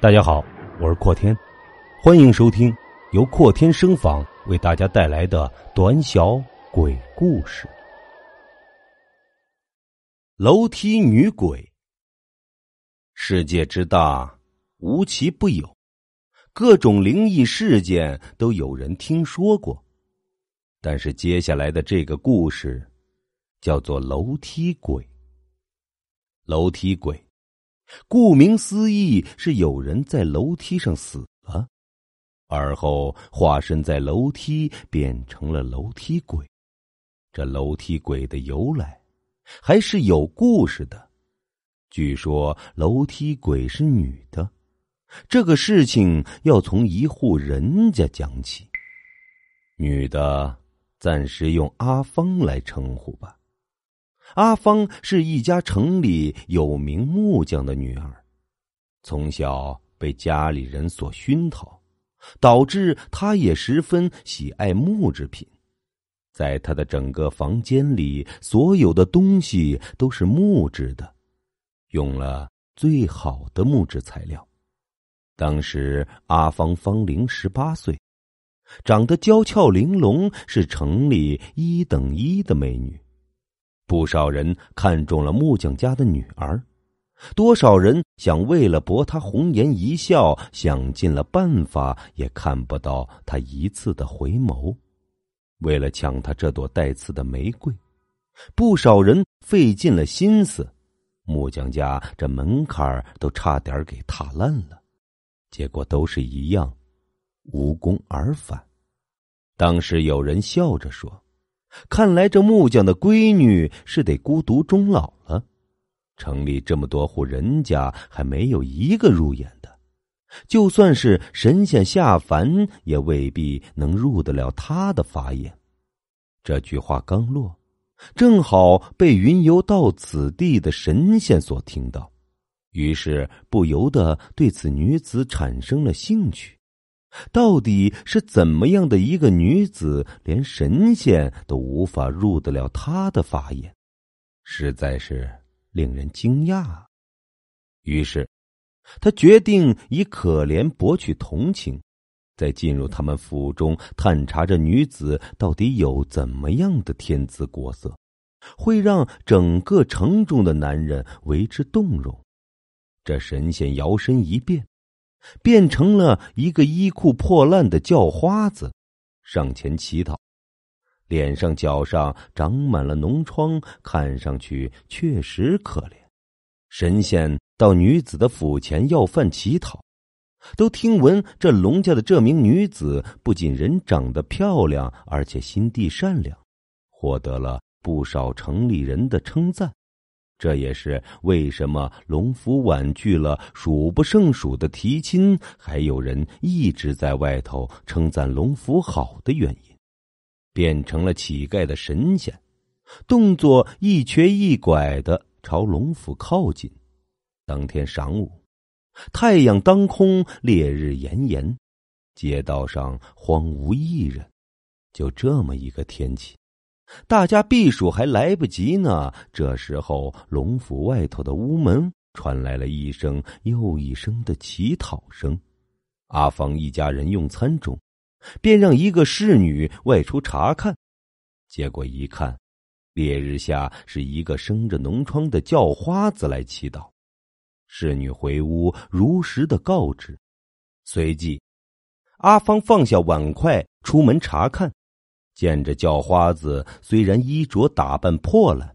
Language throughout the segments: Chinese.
大家好，我是阔天，欢迎收听由阔天声访为大家带来的短小鬼故事。楼梯女鬼，世界之大，无奇不有，各种灵异事件都有人听说过。但是接下来的这个故事，叫做楼梯鬼。楼梯鬼。顾名思义，是有人在楼梯上死了，而后化身在楼梯，变成了楼梯鬼。这楼梯鬼的由来还是有故事的。据说楼梯鬼是女的，这个事情要从一户人家讲起。女的，暂时用阿芳来称呼吧。阿芳是一家城里有名木匠的女儿，从小被家里人所熏陶，导致她也十分喜爱木制品。在她的整个房间里，所有的东西都是木质的，用了最好的木质材料。当时阿芳芳龄十八岁，长得娇俏玲珑，是城里一等一的美女。不少人看中了木匠家的女儿，多少人想为了博她红颜一笑，想尽了办法也看不到她一次的回眸。为了抢她这朵带刺的玫瑰，不少人费尽了心思，木匠家这门槛都差点给踏烂了，结果都是一样，无功而返。当时有人笑着说。看来这木匠的闺女是得孤独终老了。城里这么多户人家，还没有一个入眼的。就算是神仙下凡，也未必能入得了他的法眼。这句话刚落，正好被云游到此地的神仙所听到，于是不由得对此女子产生了兴趣。到底是怎么样的一个女子，连神仙都无法入得了她的法眼，实在是令人惊讶。于是，他决定以可怜博取同情，再进入他们府中探查这女子到底有怎么样的天姿国色，会让整个城中的男人为之动容。这神仙摇身一变。变成了一个衣裤破烂的叫花子，上前乞讨，脸上脚上长满了脓疮，看上去确实可怜。神仙到女子的府前要饭乞讨，都听闻这龙家的这名女子不仅人长得漂亮，而且心地善良，获得了不少城里人的称赞。这也是为什么龙府婉拒了数不胜数的提亲，还有人一直在外头称赞龙府好的原因。变成了乞丐的神仙，动作一瘸一拐的朝龙府靠近。当天晌午，太阳当空，烈日炎炎，街道上荒无一人，就这么一个天气。大家避暑还来不及呢，这时候龙府外头的屋门传来了一声又一声的乞讨声。阿芳一家人用餐中，便让一个侍女外出查看，结果一看，烈日下是一个生着脓疮的叫花子来祈祷。侍女回屋如实的告知，随即，阿芳放下碗筷出门查看。见着叫花子，虽然衣着打扮破烂，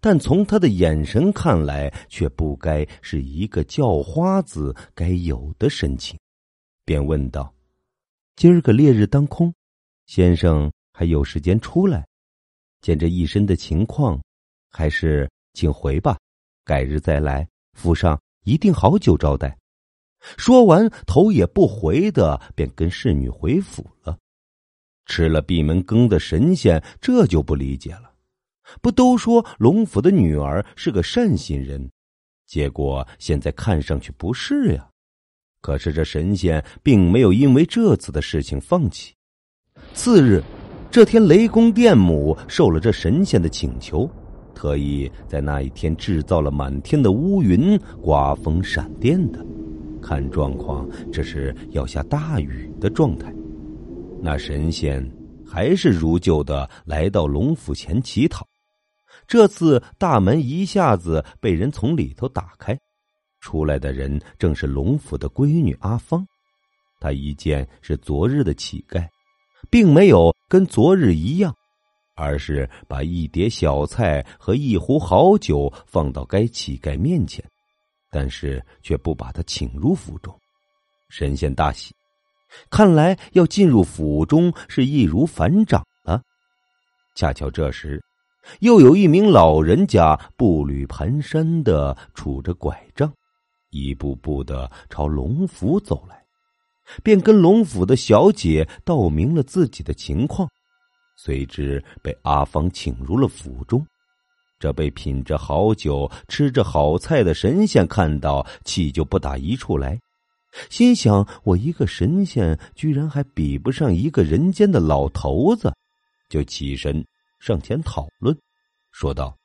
但从他的眼神看来，却不该是一个叫花子该有的神情，便问道：“今儿个烈日当空，先生还有时间出来？见这一身的情况，还是请回吧，改日再来，府上一定好酒招待。”说完，头也不回的便跟侍女回府了。吃了闭门羹的神仙这就不理解了，不都说龙府的女儿是个善心人，结果现在看上去不是呀。可是这神仙并没有因为这次的事情放弃。次日，这天雷公电母受了这神仙的请求，特意在那一天制造了满天的乌云、刮风闪电的。看状况，这是要下大雨的状态。那神仙还是如旧的来到龙府前乞讨。这次大门一下子被人从里头打开，出来的人正是龙府的闺女阿芳。她一见是昨日的乞丐，并没有跟昨日一样，而是把一碟小菜和一壶好酒放到该乞丐面前。但是却不把他请入府中，神仙大喜，看来要进入府中是易如反掌了。恰巧这时，又有一名老人家步履蹒跚的拄着拐杖，一步步的朝龙府走来，便跟龙府的小姐道明了自己的情况，随之被阿芳请入了府中。这被品着好酒、吃着好菜的神仙看到，气就不打一处来，心想：我一个神仙，居然还比不上一个人间的老头子，就起身上前讨论，说道：“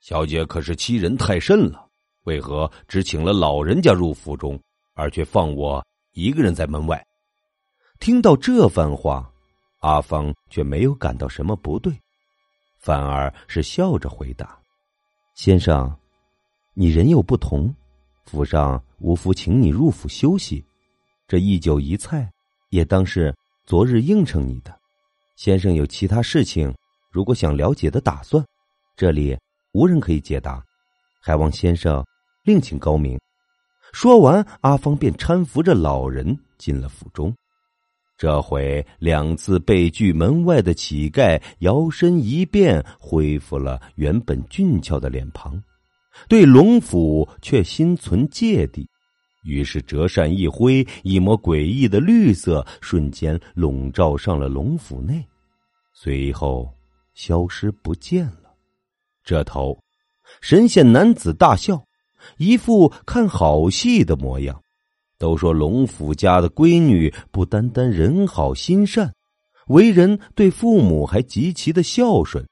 小姐可是欺人太甚了，为何只请了老人家入府中，而却放我一个人在门外？”听到这番话，阿芳却没有感到什么不对。反而是笑着回答：“先生，你人有不同，府上无福请你入府休息，这一酒一菜也当是昨日应承你的。先生有其他事情，如果想了解的打算，这里无人可以解答，还望先生另请高明。”说完，阿芳便搀扶着老人进了府中。这回两次被拒门外的乞丐摇身一变，恢复了原本俊俏的脸庞，对龙府却心存芥蒂。于是折扇一挥，一抹诡异的绿色瞬间笼罩上了龙府内，随后消失不见了。这头，神仙男子大笑，一副看好戏的模样。都说龙府家的闺女不单单人好心善，为人对父母还极其的孝顺。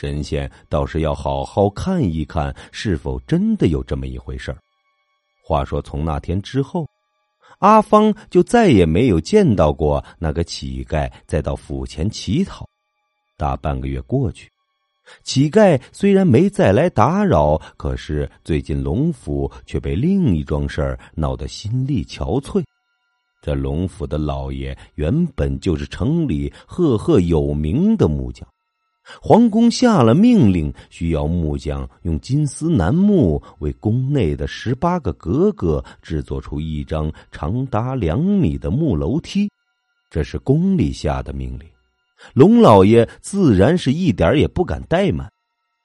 神仙倒是要好好看一看，是否真的有这么一回事儿话说从那天之后，阿芳就再也没有见到过那个乞丐再到府前乞讨。大半个月过去。乞丐虽然没再来打扰，可是最近龙府却被另一桩事儿闹得心力憔悴。这龙府的老爷原本就是城里赫赫有名的木匠，皇宫下了命令，需要木匠用金丝楠木为宫内的十八个格格制作出一张长达两米的木楼梯，这是宫里下的命令。龙老爷自然是一点也不敢怠慢，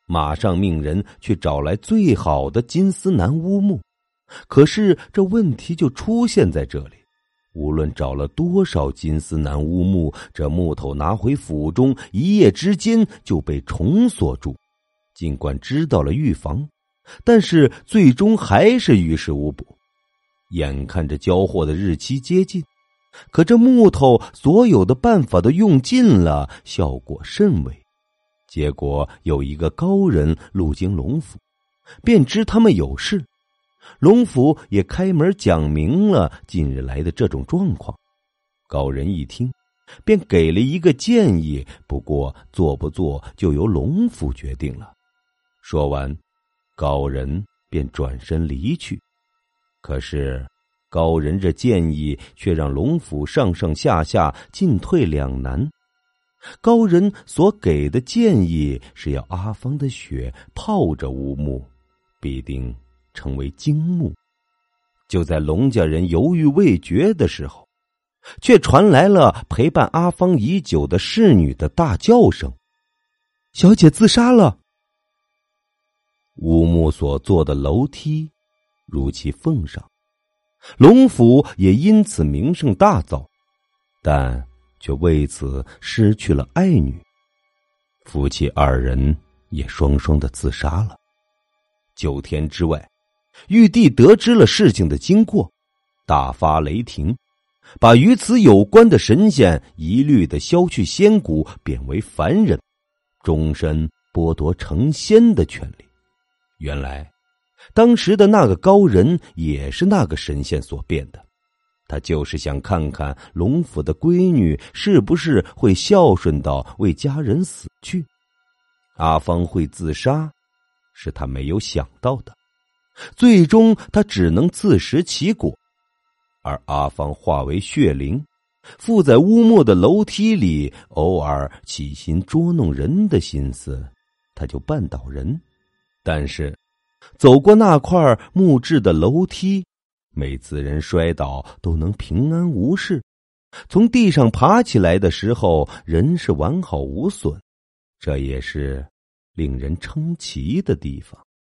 马上命人去找来最好的金丝楠乌木。可是这问题就出现在这里：无论找了多少金丝楠乌木，这木头拿回府中，一夜之间就被虫锁住。尽管知道了预防，但是最终还是于事无补。眼看着交货的日期接近。可这木头所有的办法都用尽了，效果甚微。结果有一个高人路经龙府，便知他们有事。龙府也开门讲明了近日来的这种状况。高人一听，便给了一个建议，不过做不做就由龙府决定了。说完，高人便转身离去。可是。高人这建议却让龙府上上下下进退两难。高人所给的建议是要阿芳的血泡着乌木，必定成为金木。就在龙家人犹豫未决的时候，却传来了陪伴阿芳已久的侍女的大叫声：“小姐自杀了！”乌木所坐的楼梯，如其奉上。龙府也因此名声大噪，但却为此失去了爱女。夫妻二人也双双的自杀了。九天之外，玉帝得知了事情的经过，大发雷霆，把与此有关的神仙一律的削去仙骨，贬为凡人，终身剥夺成仙的权利。原来。当时的那个高人也是那个神仙所变的，他就是想看看龙府的闺女是不是会孝顺到为家人死去。阿芳会自杀，是他没有想到的。最终，他只能自食其果。而阿芳化为血灵，附在乌木的楼梯里，偶尔起心捉弄人的心思，他就绊倒人。但是，走过那块木质的楼梯，每次人摔倒都能平安无事。从地上爬起来的时候，人是完好无损。这也是令人称奇的地方。